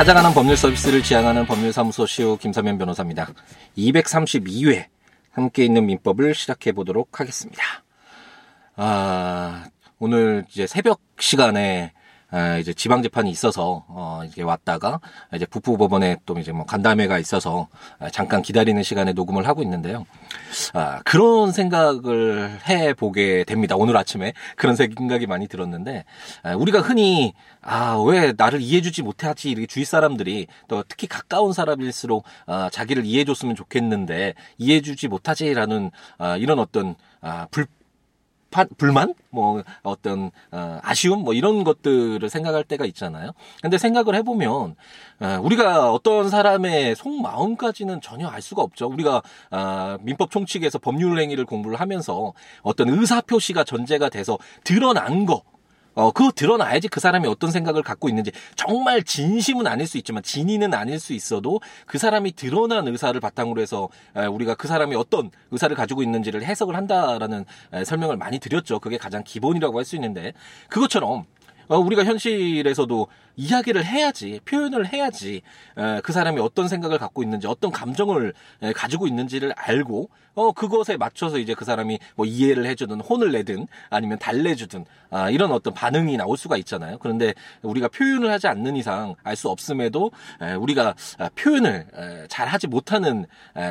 찾아가는 법률 서비스를 지향하는 법률사무소 시우 김사면 변호사입니다. 232회 함께 있는 민법을 시작해 보도록 하겠습니다. 아, 오늘 이제 새벽 시간에 아, 이제 지방 재판이 있어서 어 이제 왔다가 이제 북부 법원에 또 이제 뭐 간담회가 있어서 아, 잠깐 기다리는 시간에 녹음을 하고 있는데요. 아 그런 생각을 해 보게 됩니다. 오늘 아침에 그런 생각이 많이 들었는데 아, 우리가 흔히 아 왜 나를 이해해 주지 못하지 이렇게 주위 사람들이 또 특히 가까운 사람일수록 아, 자기를 이해해 줬으면 좋겠는데 이해해 주지 못하지라는 아, 이런 어떤 아, 불 불만 뭐 어떤 어, 아쉬움 뭐 이런 것들을 생각할 때가 있잖아요. 근데 생각을 해보면 어, 우리가 어떤 사람의 속마음까지는 전혀 알 수가 없죠. 우리가 어, 민법 총칙에서 법률 행위를 공부를 하면서 어떤 의사 표시가 전제가 돼서 드러난 거 어, 그거 드러나야지 그 사람이 어떤 생각을 갖고 있는지 정말 진심은 아닐 수 있지만 진의는 아닐 수 있어도 그 사람이 드러난 의사를 바탕으로 해서 우리가 그 사람이 어떤 의사를 가지고 있는지를 해석을 한다라는 설명을 많이 드렸죠. 그게 가장 기본이라고 할 수 있는데 그것처럼 어, 우리가 현실에서도 이야기를 해야지, 표현을 해야지, 그 사람이 어떤 생각을 갖고 있는지, 어떤 감정을 가지고 있는지를 알고, 어, 그것에 맞춰서 이제 그 사람이 뭐 이해를 해주든, 혼을 내든, 아니면 달래주든, 아, 이런 어떤 반응이 나올 수가 있잖아요. 그런데 우리가 표현을 하지 않는 이상 알 수 없음에도, 우리가 아, 표현을 잘 하지 못하는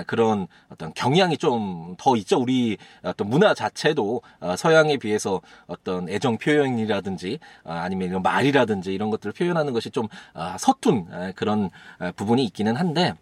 그런 어떤 경향이 좀 더 있죠. 우리 어떤 문화 자체도 어, 서양에 비해서 어떤 애정 표현이라든지, 아, 아니면 말이라든지 이런 것들을 표현 표현하는 것이 좀 아, 서툰 그런 부분이 있기는 한데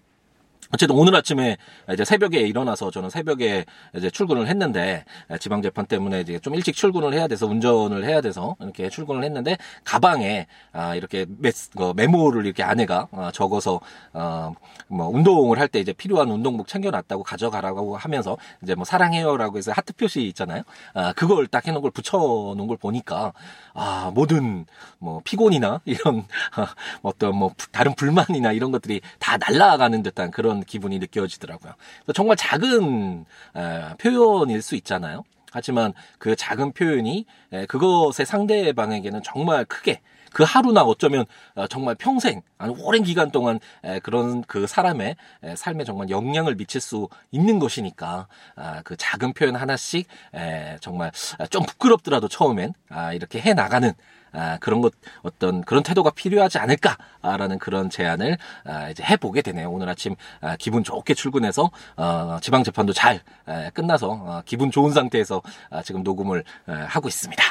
어쨌든 오늘 아침에 이제 새벽에 일어나서 저는 새벽에 이제 출근을 했는데 지방 재판 때문에 이제 좀 일찍 출근을 해야 돼서 운전을 해야 돼서 이렇게 출근을 했는데 가방에 아 이렇게 메, 그 메모를 이렇게 아내가 어, 적어서 어뭐 운동을 할 때 이제 필요한 운동복 챙겨놨다고 가져가라고 하면서 이제 뭐 사랑해요라고 해서 하트 표시 있잖아요. 아 그걸 딱 해놓은 걸 붙여놓은 걸 보니까 아, 모든 뭐 피곤이나 이런 어떤 뭐 다른 불만이나 이런 것들이 다 날라가는 듯한 그런 기분이 느껴지더라고요. 정말 작은 에, 표현일 수 있잖아요. 하지만 그 작은 표현이 에, 그것의 상대방에게는 정말 크게 그 하루나 어쩌면 어, 정말 평생 아니 오랜 기간 동안 그런 그 사람의 삶에 정말 영향을 미칠 수 있는 것이니까 아, 그 작은 표현 하나씩 정말 좀 부끄럽더라도 처음엔 아, 이렇게 해 나가는 아, 그런 것 어떤 그런 태도가 필요하지 않을까라는 그런 제안을 이제 해보게 되네요. 오늘 아침 기분 좋게 출근해서 어, 지방 재판도 잘 끝나서 어, 기분 좋은 상태에서 지금 녹음을 하고 있습니다.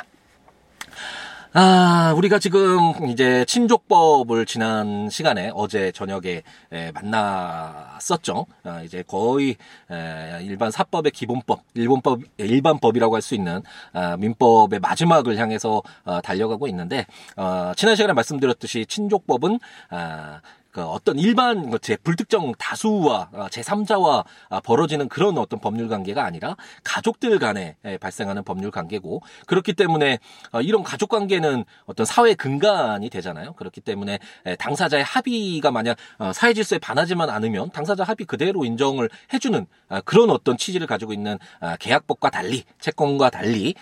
아, 우리가 지금 이제 친족법을 지난 시간에 어제 저녁에 에, 만났었죠. 아, 이제 거의 에, 일반 사법의 기본법, 일본법, 일반법이라고 할 수 있는 아, 민법의 마지막을 향해서 어, 달려가고 있는데 어, 지난 시간에 말씀드렸듯이 친족법은 아, 그 어떤 일반 뭐제 불특정 다수와 어, 제3자와 아, 벌어지는 그런 어떤 법률 관계가 아니라 가족들 간에 발생하는 법률 관계고 그렇기 때문에 어, 이런 가족 관계는 어떤 사회 근간이 되잖아요. 그렇기 때문에 당사자의 합의가 만약 어, 사회 질서에 반하지만 않으면 당사자 합의 그대로 인정을 해주는 아, 그런 어떤 취지를 가지고 있는 아, 계약법과 달리 채권과 달리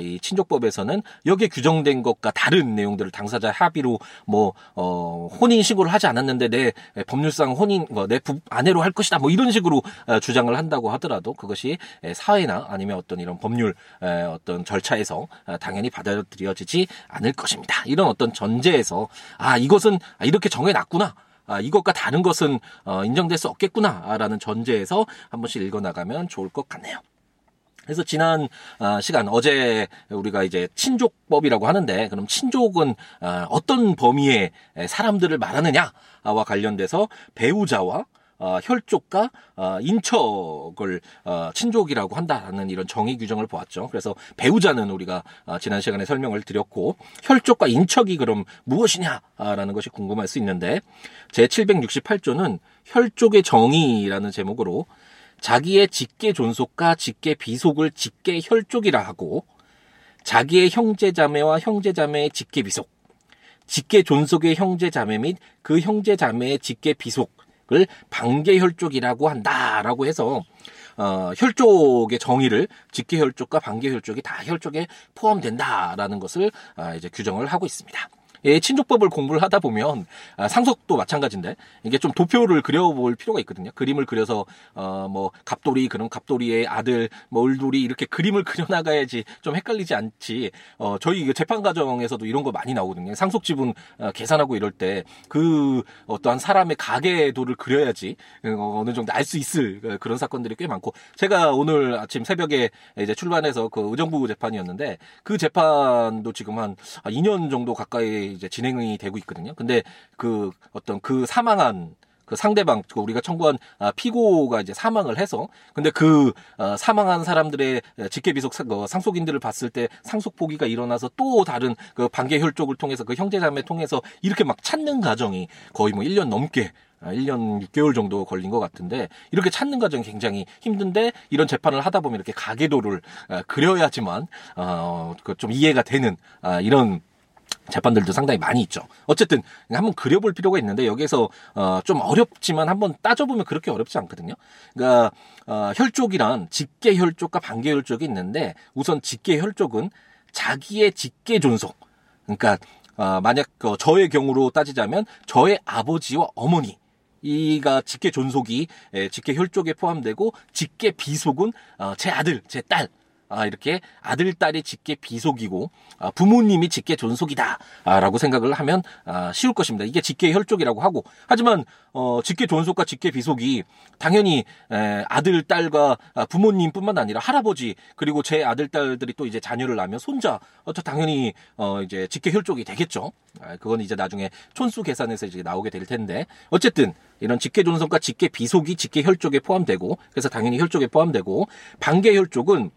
이 친족법에서는 여기에 규정된 것과 다른 내용들을 당사자 합의로 뭐 혼인 신고를 하지 않았는 했는데 내 법률상 혼인 뭐내 아내로 할 것이다 뭐 이런 식으로 어, 주장을 한다고 하더라도 그것이 사회나 아니면 어떤 이런 법률 어떤 절차에서 어, 당연히 받아들여지지 않을 것입니다. 이런 어떤 전제에서 아 이것은 아, 이렇게 정해놨구나. 아, 이것과 다른 것은 어, 인정될 수 없겠구나라는 전제에서 한 번씩 읽어나가면 좋을 것 같네요. 그래서 지난 아, 시간 어제 우리가 이제 친족법이라고 하는데 그럼 친족은 아, 어떤 범위의 사람들을 말하느냐와 관련돼서 배우자와 어, 혈족과 어, 인척을 어, 친족이라고 한다는 이런 정의 규정을 보았죠. 그래서 배우자는 우리가 어, 지난 시간에 설명을 드렸고 혈족과 인척이 그럼 무엇이냐라는 것이 궁금할 수 있는데 제 768조는 혈족의 정의라는 제목으로 자기의 직계 존속과 직계 비속을 직계 혈족이라 하고 자기의 형제자매와 형제자매의 직계 비속, 직계 존속의 형제자매 및 그 형제자매의 직계 비속을 반계 혈족이라고 한다라고 해서 어, 혈족의 정의를 직계 혈족과 반계 혈족이 다 혈족에 포함된다라는 것을 어, 이제 규정을 하고 있습니다. 예, 친족법을 공부를 하다 보면 아, 상속도 마찬가지인데 이게 좀 도표를 그려볼 필요가 있거든요. 그림을 그려서 어 뭐 갑돌이 그런 갑돌이의 아들 뭐 을돌이 이렇게 그림을 그려나가야지 좀 헷갈리지 않지. 어 저희 재판 과정에서도 이런 거 많이 나오거든요. 상속 지분 어, 계산하고 이럴 때 그 어떠한 사람의 가계도를 그려야지 어, 어느 정도 알 수 있을 어, 그런 사건들이 꽤 많고 제가 오늘 아침 새벽에 이제 출발해서 그 의정부 재판이었는데 그 재판도 지금 한 2년 정도 가까이 이제 진행이 되고 있거든요. 근데 그 어떤 그 사망한 그 상대방 그 우리가 청구한 아, 피고가 이제 사망을 해서 근데 그 어, 사망한 사람들의 직계비속 그 상속인들을 봤을 때 상속 포기가 일어나서 또 다른 그 반계 혈족을 통해서 그 형제자매 통해서 이렇게 막 찾는 과정이 거의 뭐 1년 넘게 1년 아, 6개월 정도 걸린 것 같은데 이렇게 찾는 과정이 굉장히 힘든데 이런 재판을 하다 보면 이렇게 가계도를 아, 그려야지만 어좀 그 이해가 되는 아, 이런 재판들도 상당히 많이 있죠. 어쨌든 한번 그려볼 필요가 있는데 여기서 어, 좀 어렵지만 한번 따져보면 그렇게 어렵지 않거든요. 그러니까 어, 혈족이란 직계 혈족과 반계 혈족이 있는데 우선 직계 혈족은 자기의 직계 존속. 그러니까 어, 만약 그 저의 경우로 따지자면 저의 아버지와 어머니 이가 직계 존속이 직계 혈족에 포함되고 직계 비속은 어, 제 아들, 제 딸. 아, 이렇게 아들, 딸이 직계 비속이고 아, 부모님이 직계 존속이다라고 생각을 하면 아, 쉬울 것입니다. 이게 직계 혈족이라고 하고 하지만 어, 직계 존속과 직계 비속이 당연히 에, 아들, 딸과 아, 부모님뿐만 아니라 할아버지 그리고 제 아들, 딸들이 또 이제 자녀를 낳으면 손자 어, 당연히 어, 이제 직계 혈족이 되겠죠. 아, 그건 이제 나중에 촌수 계산에서 이제 나오게 될 텐데 어쨌든 이런 직계 존속과 직계 비속이 직계 혈족에 포함되고 그래서 당연히 혈족에 포함되고 반계 혈족은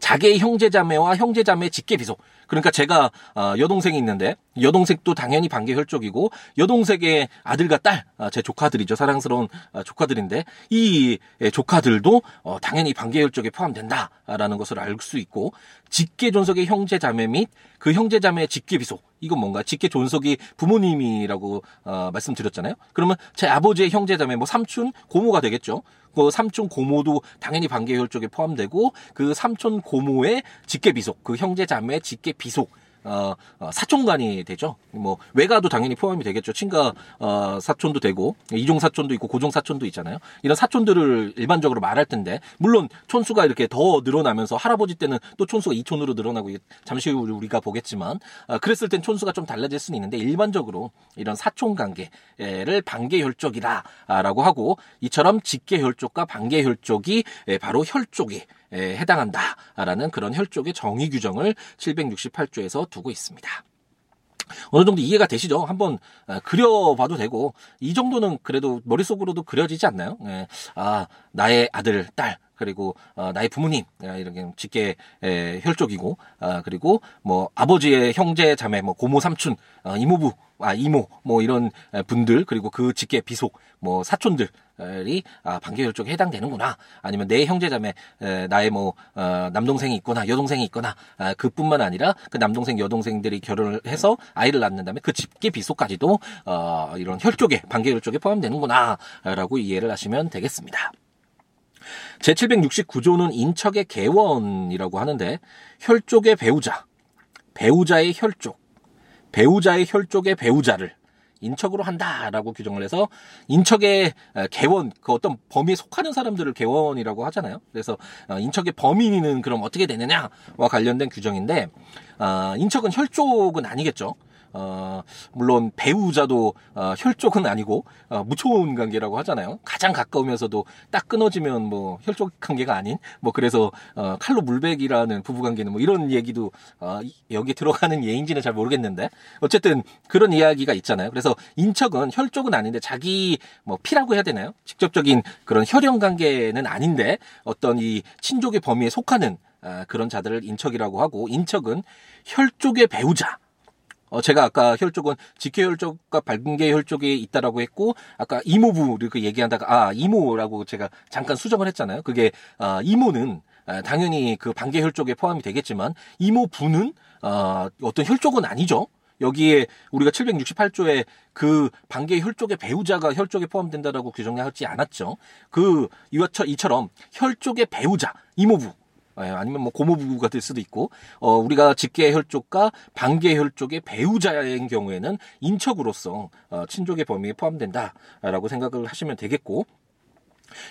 자기의 형제자매와 형제자매 직계 비속. 그러니까 제가 어, 여동생이 있는데 여동생도 당연히 반계 혈족이고 여동생의 아들과 딸, 아, 제 조카들이죠. 사랑스러운 아, 조카들인데 이 조카들도 어, 당연히 반계 혈족에 포함된다라는 것을 알 수 있고 직계 존속의 형제 자매 및 그 형제 자매의 직계 비속. 이건 뭔가 직계 존속이 부모님이라고 어, 말씀드렸잖아요. 그러면 제 아버지의 형제자매 뭐 삼촌, 고모가 되겠죠. 그 삼촌 고모도 당연히 반계혈 쪽에 포함되고 그 삼촌 고모의 직계 비속, 그 형제 자매 직계 비속 어, 어, 사촌간이 되죠. 뭐 외가도 당연히 포함이 되겠죠. 친가 어, 사촌도 되고 이종 사촌도 있고 고종 사촌도 있잖아요. 이런 사촌들을 일반적으로 말할 텐데 물론 촌수가 이렇게 더 늘어나면서 할아버지 때는 또 촌수가 2촌으로 늘어나고 잠시 후 우리가 보겠지만 어, 그랬을 땐 촌수가 좀 달라질 수는 있는데 일반적으로 이런 사촌 관계를 반계 혈족이다라고 하고 이처럼 직계 혈족과 반계 혈족이 바로 혈족이 해당한다라는 그런 혈족의 정의 규정을 768조에서 두고 있습니다. 어느 정도 이해가 되시죠? 한번 어, 그려봐도 되고 이 정도는 그래도 머릿속으로도 그려지지 않나요? 예. 아 나의 아들, 딸 그리고 어, 나의 부모님 아, 이렇게 직계 에, 혈족이고 아, 그리고 뭐 아버지의 형제 자매 뭐 고모 삼촌 어, 이모부 아 이모 뭐 이런 분들 그리고 그 직계 비속 뭐 사촌들 이 아, 반계 혈족에 해당되는구나 아니면 내 형제자매 에, 나의 뭐 어, 남동생이 있거나 여동생이 있거나 아, 그뿐만 아니라 그 남동생 여동생들이 결혼을 해서 아이를 낳는 다음에 그 직계 비속까지도 어, 이런 혈족에 반계 혈족에 포함되는구나라고 이해를 하시면 되겠습니다. 제769조는 인척의 개원이라고 하는데 혈족의 배우자, 배우자의 혈족, 배우자의 혈족의 배우자를 인척으로 한다라고 규정을 해서 인척의 개원 그 어떤 범위에 속하는 사람들을 개원이라고 하잖아요. 그래서 어, 인척의 범인은 그럼 어떻게 되느냐와 관련된 규정인데 어, 인척은 혈족은 아니겠죠. 어, 물론 배우자도 어, 혈족은 아니고 어, 무초원 관계라고 하잖아요. 가장 가까우면서도 딱 끊어지면 뭐 혈족 관계가 아닌 뭐 그래서 어, 칼로 물백이라는 부부 관계는 뭐 이런 얘기도 어, 여기 들어가는 예인지는 잘 모르겠는데 어쨌든 그런 이야기가 있잖아요. 그래서 인척은 혈족은 아닌데 자기 뭐 피라고 해야 되나요? 직접적인 그런 혈연 관계는 아닌데 어떤 이 친족의 범위에 속하는 아, 그런 자들을 인척이라고 하고 인척은 혈족의 배우자 어, 제가 아까 혈족은 직계 혈족과 발근계 혈족이 있다라고 했고 아까 이모부 이렇게 얘기하다가 아 이모라고 제가 잠깐 수정을 했잖아요. 그게 아, 이모는 아, 당연히 그 반계 혈족에 포함이 되겠지만 이모부는 어, 어떤 혈족은 아니죠. 여기에 우리가 768조에 그 반계 혈족의 배우자가 혈족에 포함된다라고 규정하지 않았죠. 그 이처럼 혈족의 배우자 이모부 예, 아니면 뭐 고모부부가 될 수도 있고 어 우리가 직계 혈족과 반계 혈족의 배우자인 경우에는 인척으로서 어, 친족의 범위에 포함된다라고 생각을 하시면 되겠고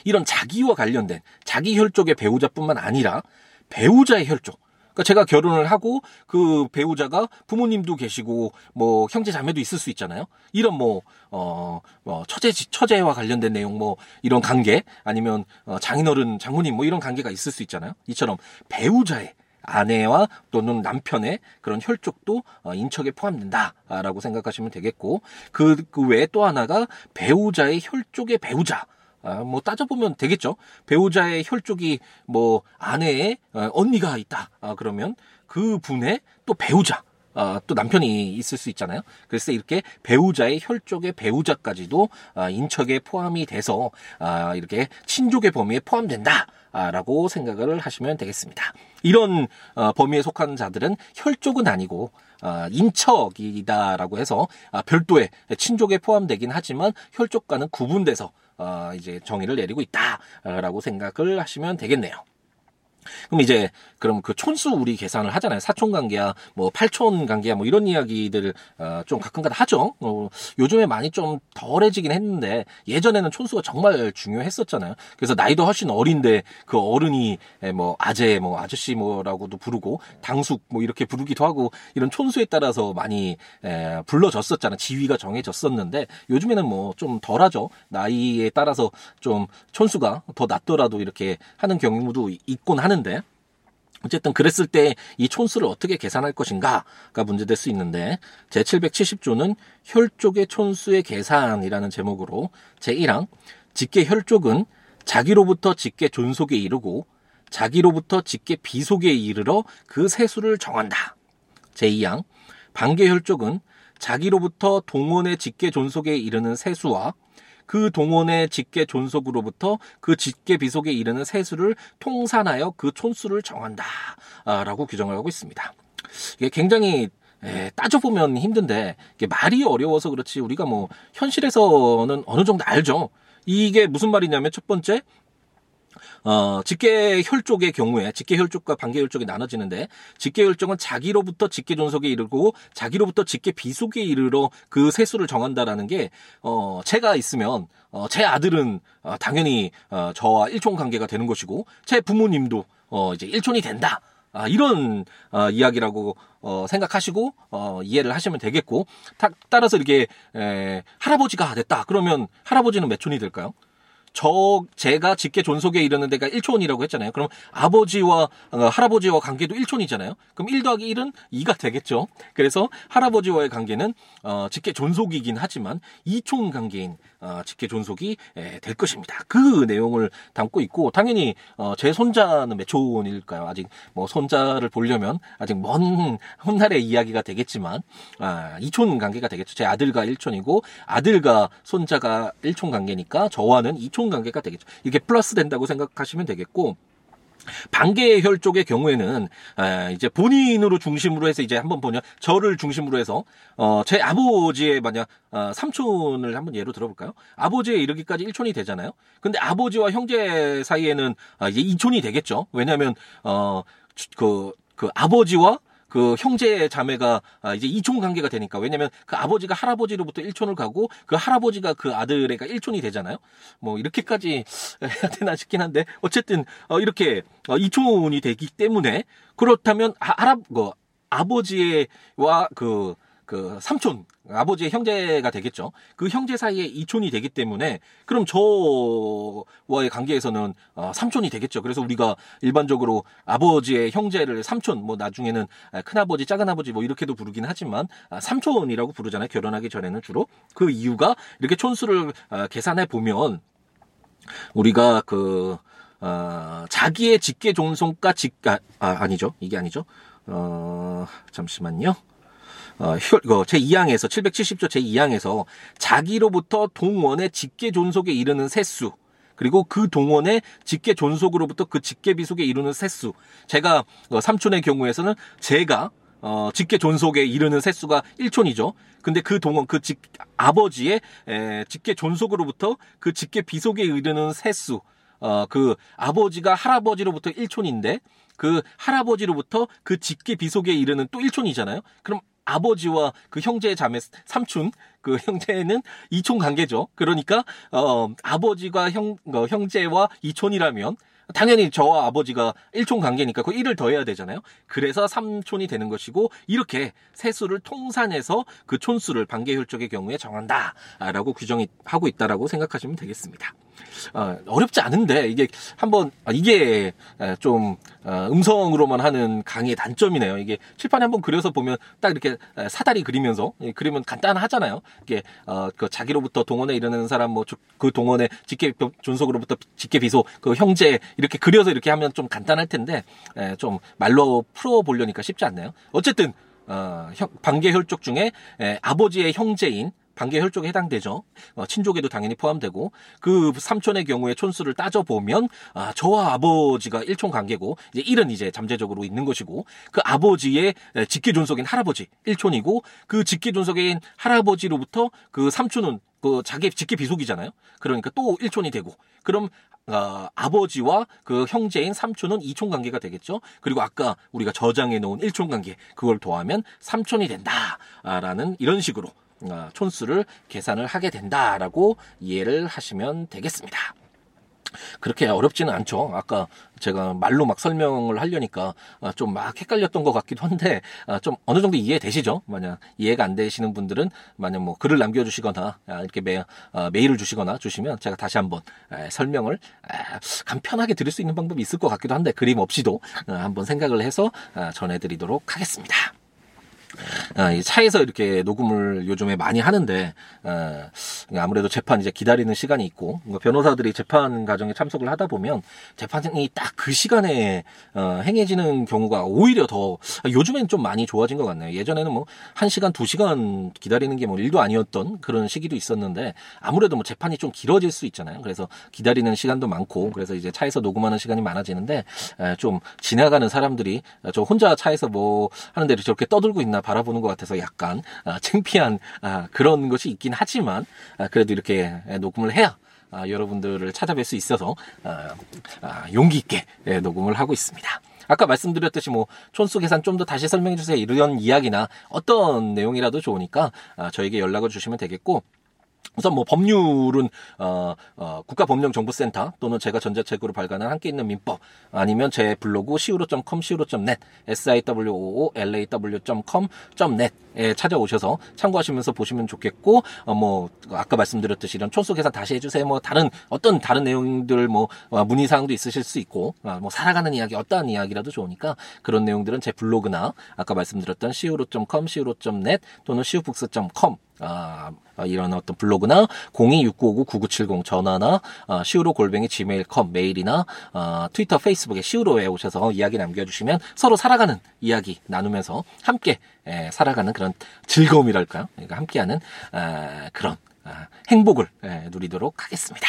이런 자기와 관련된 자기 혈족의 배우자뿐만 아니라 배우자의 혈족 그러니까 제가 결혼을 하고 그 배우자가 부모님도 계시고 뭐 형제 자매도 있을 수 있잖아요. 이런 뭐 어, 뭐 처제 처제와 관련된 내용 뭐 이런 관계 아니면 어, 장인어른 장모님 뭐 이런 관계가 있을 수 있잖아요. 이처럼 배우자의 아내와 또는 남편의 그런 혈족도 어, 인척에 포함된다라고 생각하시면 되겠고 그, 그 외에 또 하나가 배우자의 혈족의 배우자 아, 뭐 따져보면 되겠죠. 배우자의 혈족이 뭐 아내의 어, 언니가 있다. 아, 그러면 그 분의 또 배우자. 아, 또 남편이 있을 수 있잖아요. 그래서 이렇게 배우자의 혈족의 배우자까지도 아, 인척에 포함이 돼서 아, 이렇게 친족의 범위에 포함된다. 라고 생각을 하시면 되겠습니다. 이런 어, 범위에 속한 자들은 혈족은 아니고 어, 인척이다라고 해서 아, 별도의 친족에 포함되긴 하지만 혈족과는 구분돼서 어, 이제 정의를 내리고 있다라고 생각을 하시면 되겠네요. 그럼 이제 그럼 그 촌수 우리 계산을 하잖아요. 사촌 관계야, 뭐 팔촌 관계야, 뭐 이런 이야기들 어, 좀 가끔가다 하죠. 어, 요즘에 많이 좀 덜해지긴 했는데 예전에는 촌수가 정말 중요했었잖아요. 그래서 나이도 훨씬 어린데 그 어른이 뭐 아재, 뭐 아저씨 뭐라고도 부르고 당숙 뭐 이렇게 부르기도 하고 이런 촌수에 따라서 많이 에, 불러졌었잖아요. 지위가 정해졌었는데 요즘에는 뭐 좀 덜하죠. 나이에 따라서 좀 촌수가 더 낮더라도 이렇게 하는 경우도 있곤 하는. 하는데 어쨌든 그랬을 때 이 촌수를 어떻게 계산할 것인가가 문제될 수 있는데 제770조는 혈족의 촌수의 계산이라는 제목으로 제1항 직계 혈족은 자기로부터 직계 존속에 이르고 자기로부터 직계 비속에 이르러 그 세수를 정한다. 제2항 반계 혈족은 자기로부터 동원의 직계 존속에 이르는 세수와 그 동원의 직계 존속으로부터 그 직계 비속에 이르는 세수를 통산하여 그 촌수를 정한다라고 규정을 하고 있습니다. 이게 굉장히 에, 따져보면 힘든데 말이 어려워서 그렇지 우리가 뭐 현실에서는 어느 정도 알죠. 이게 무슨 말이냐면 첫 번째 어, 직계 혈족의 경우에 직계 혈족과 반계 혈족이 나눠지는데 직계 혈족은 자기로부터 직계 존속에 이르고 자기로부터 직계 비속에 이르러 그 세수를 정한다라는 게 어, 제가 있으면 어, 제 아들은 어, 당연히 어, 저와 일촌 관계가 되는 것이고 제 부모님도 어, 이제 일촌이 된다. 아, 이런 어, 이야기라고 어, 생각하시고 어, 이해를 하시면 되겠고 타, 따라서 이렇게 에, 할아버지가 됐다. 그러면 할아버지는 몇 촌이 될까요? 저 제가 직계 존속에 이르는 데가 1촌이라고 했잖아요. 그럼 아버지와 어, 할아버지와 관계도 1촌이잖아요. 그럼 1 더하기 1은 2가 되겠죠. 그래서 할아버지와의 관계는 어, 직계 존속이긴 하지만 2촌 관계인 어, 직계 존속이 에, 될 것입니다. 그 내용을 담고 있고 당연히 어, 제 손자는 몇 촌일까요? 아직 뭐 손자를 보려면 아직 먼 훗날의 이야기가 되겠지만 아, 2촌 관계가 되겠죠. 제 아들과 1촌이고 아들과 손자가 1촌 관계니까 저와는 2촌 혈통 관계가 되겠죠. 이게 플러스 된다고 생각하시면 되겠고 반계 혈족의 경우에는 이제 본인으로 중심으로 해서 이제 한번 보냐 저를 중심으로 해서 어제 아버지의 만약 어, 삼촌을 한번 예로 들어볼까요? 아버지에 이르기까지 1촌이 되잖아요. 근데 아버지와 형제 사이에는 아, 이제 2촌이 되겠죠. 왜냐하면 어그 그 아버지와 그 형제 자매가 아, 이제 이촌 관계가 되니까 왜냐면 그 아버지가 할아버지로부터 일촌을 가고 그 할아버지가 그 아들애가 일촌이 되잖아요. 뭐 이렇게까지 해야 되나 싶긴 한데 어쨌든 어 이렇게 어 이촌이 되기 때문에 그렇다면 아, 할아 그 아버지와 그 그 삼촌 아버지의 형제가 되겠죠. 그 형제 사이에 이촌이 되기 때문에 그럼 저와의 관계에서는 어, 삼촌이 되겠죠. 그래서 우리가 일반적으로 아버지의 형제를 삼촌 뭐 나중에는 큰아버지 작은아버지 뭐 이렇게도 부르긴 하지만 아, 삼촌이라고 부르잖아요. 결혼하기 전에는 주로 그 이유가 이렇게 촌수를 어, 계산해 보면 우리가 그 어, 자기의 직계 종속과 직 아, 아 아니죠. 이게 아니죠. 어 잠시만요. 어, 제2항에서 770조 제2항에서 자기로부터 동원의 직계 존속에 이르는 세수 그리고 그 동원의 직계 존속으로부터 그 직계 비속에 이르는 세수 제가 어, 삼촌의 경우에서는 제가 어, 직계 존속에 이르는 세수가 1촌이죠. 근데 그 동원, 그 직, 아버지의 에, 직계 존속으로부터 그 직계 비속에 이르는 세수, 어, 그 아버지가 할아버지로부터 1촌인데 그 할아버지로부터 그 직계 비속에 이르는 또 일촌이잖아요. 그럼 아버지와 그 형제 자매 삼촌 그 형제는 이촌 관계죠. 그러니까 어 아버지가 형 어, 형제와 이촌이라면 당연히 저와 아버지가 일촌 관계니까 그 1을 더해야 되잖아요. 그래서 3촌이 되는 것이고 이렇게 세수를 통산해서 그 촌수를 반계혈족의 경우에 정한다라고 규정이 하고 있다라고 생각하시면 되겠습니다. 어, 어렵지 않은데 이게 한번 아, 이게 좀 어, 음성으로만 하는 강의의 단점이네요. 이게 칠판에 한번 그려서 보면 딱 이렇게 사다리 그리면서 그리면 간단하잖아요. 이게 어, 그 자기로부터 동원에 이르는 사람 뭐 그 동원의 직계 존속으로부터 직계 비소 그 형제 이렇게 그려서 이렇게 하면 좀 간단할 텐데 좀 말로 풀어 보려니까 쉽지 않네요. 어쨌든 어, 반계혈족 중에 에, 아버지의 형제인 반계혈족에 해당되죠. 어, 친족에도 당연히 포함되고 그 삼촌의 경우에 촌수를 따져 보면 아, 저와 아버지가 일촌 관계고 이제 일은 이제 잠재적으로 있는 것이고 그 아버지의 직계 존속인 할아버지 일촌이고 그 직계 존속인 할아버지로부터 그 삼촌은 그 자기 직계 비속이잖아요. 그러니까 또 일촌이 되고 그럼 어, 아버지와 그 형제인 삼촌은 이촌 관계가 되겠죠. 그리고 아까 우리가 저장해 놓은 일촌 관계 그걸 더하면 삼촌이 된다라는 이런 식으로 어, 촌수를 계산을 하게 된다라고 이해를 하시면 되겠습니다. 그렇게 어렵지는 않죠. 아까 제가 말로 막 설명을 하려니까 아, 좀막 헷갈렸던 것 같기도 한데 아, 좀 어느 정도 이해되시죠? 만약 이해가 안 되시는 분들은 만약 뭐 글을 남겨주시거나 아, 이렇게 메, 메일을 주시거나 주시면 제가 다시 한번 설명을 간편하게 드릴 수 있는 방법이 있을 것 같기도 한데 그림 없이도 한번 생각을 해서 전해드리도록 하겠습니다. 아, 이 차에서 이렇게 녹음을 요즘에 많이 하는데 아, 아무래도 재판 이제 기다리는 시간이 있고 변호사들이 재판 과정에 참석을 하다 보면 재판이 딱 그 시간에 어, 행해지는 경우가 오히려 더 아, 요즘엔 좀 많이 좋아진 것 같네요. 예전에는 뭐 한 시간 두 시간 기다리는 게 뭐 일도 아니었던 그런 시기도 있었는데 아무래도 뭐 재판이 좀 길어질 수 있잖아요. 그래서 기다리는 시간도 많고 그래서 이제 차에서 녹음하는 시간이 많아지는데 에, 좀 지나가는 사람들이 저 혼자 차에서 뭐 하는데 저렇게 떠들고 있나 바라보는 것 같아서 약간 아, 창피한 아, 그런 것이 있긴 하지만 아, 그래도 이렇게 녹음을 해야 아, 여러분들을 찾아뵐 수 있어서 용기 있게 예, 녹음을 하고 있습니다. 아까 말씀드렸듯이 뭐 촌수 계산 좀 더 다시 설명해 주세요 이런 이야기나 어떤 내용이라도 좋으니까 아, 저에게 연락을 주시면 되겠고 우선 뭐 법률은 어, 어 국가법령정보센터 또는 제가 전자책으로 발간한 함께 있는 민법 아니면 제 블로그 siwo.com siwo.net siwoolaw.com.net에 찾아오셔서 참고하시면서 보시면 좋겠고 어, 뭐 아까 말씀드렸듯이 이런 촌수 계산 다시 해주세요. 뭐 다른 어떤 다른 내용들 뭐 어, 문의 사항도 있으실 수 있고 어, 뭐 살아가는 이야기 어떠한 이야기라도 좋으니까 그런 내용들은 제 블로그나 아까 말씀드렸던 siwo.com siwo.net 또는 siwobooks.com 아, 아, 이런 어떤 블로그나 026959-9970 전화나 아, 시우로 골뱅이 gmail.com 메일이나 아, 트위터, 페이스북에 시우로에 오셔서 이야기 남겨주시면 서로 살아가는 이야기 나누면서 함께 에, 살아가는 그런 즐거움이랄까요? 그러니까 함께하는 아, 그런 아, 행복을 에, 누리도록 하겠습니다.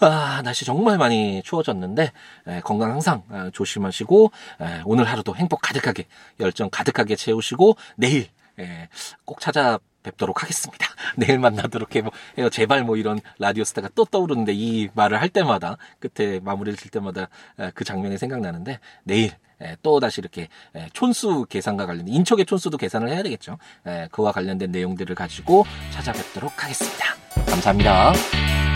아, 날씨 정말 많이 추워졌는데 에, 건강 항상 아, 조심하시고 에, 오늘 하루도 행복 가득하게 열정 가득하게 채우시고 내일 에, 꼭 찾아 뵙도록 하겠습니다. 내일 만나도록 해요. 제발 뭐 이런 라디오 스타가 또 떠오르는데 이 말을 할 때마다 끝에 마무리를 질 때마다 그 장면이 생각나는데 내일 또 다시 이렇게 촌수 계산과 관련된 인척의 촌수도 계산을 해야 되겠죠. 그와 관련된 내용들을 가지고 찾아뵙도록 하겠습니다. 감사합니다.